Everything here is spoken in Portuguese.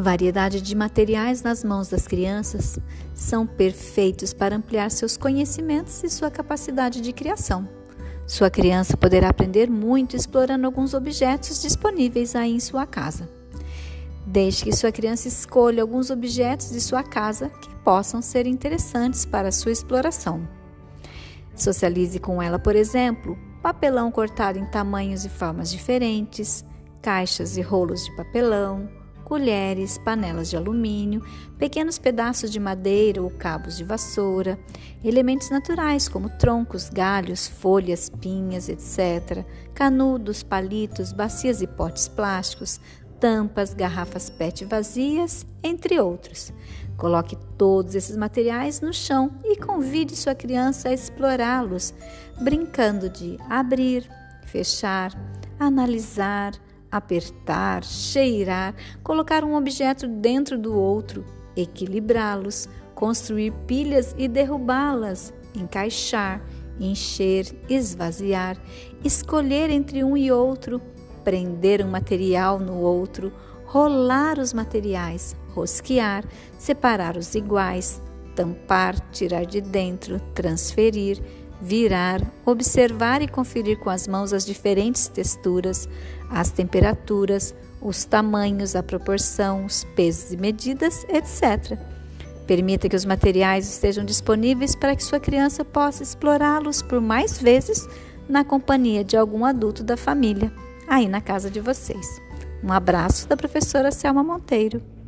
Variedade de materiais nas mãos das crianças são perfeitos para ampliar seus conhecimentos e sua capacidade de criação. Sua criança poderá aprender muito explorando alguns objetos disponíveis aí em sua casa. Deixe que sua criança escolha alguns objetos de sua casa que possam ser interessantes para sua exploração. Socialize com ela, por exemplo, papelão cortado em tamanhos e formas diferentes, caixas e rolos de papelão, colheres, panelas de alumínio, pequenos pedaços de madeira ou cabos de vassoura, elementos naturais como troncos, galhos, folhas, pinhas, etc., canudos, palitos, bacias e potes plásticos, tampas, garrafas PET vazias, entre outros. Coloque todos esses materiais no chão e convide sua criança a explorá-los, brincando de abrir, fechar, analisar, apertar, cheirar, colocar um objeto dentro do outro, equilibrá-los, construir pilhas e derrubá-las, encaixar, encher, esvaziar, escolher entre um e outro, prender um material no outro, rolar os materiais, rosquear, separar os iguais, tampar, tirar de dentro, transferir, virar, observar e conferir com as mãos as diferentes texturas, as temperaturas, os tamanhos, a proporção, os pesos e medidas, etc. Permita que os materiais estejam disponíveis para que sua criança possa explorá-los por mais vezes na companhia de algum adulto da família, aí na casa de vocês. Um abraço da professora Selma Monteiro.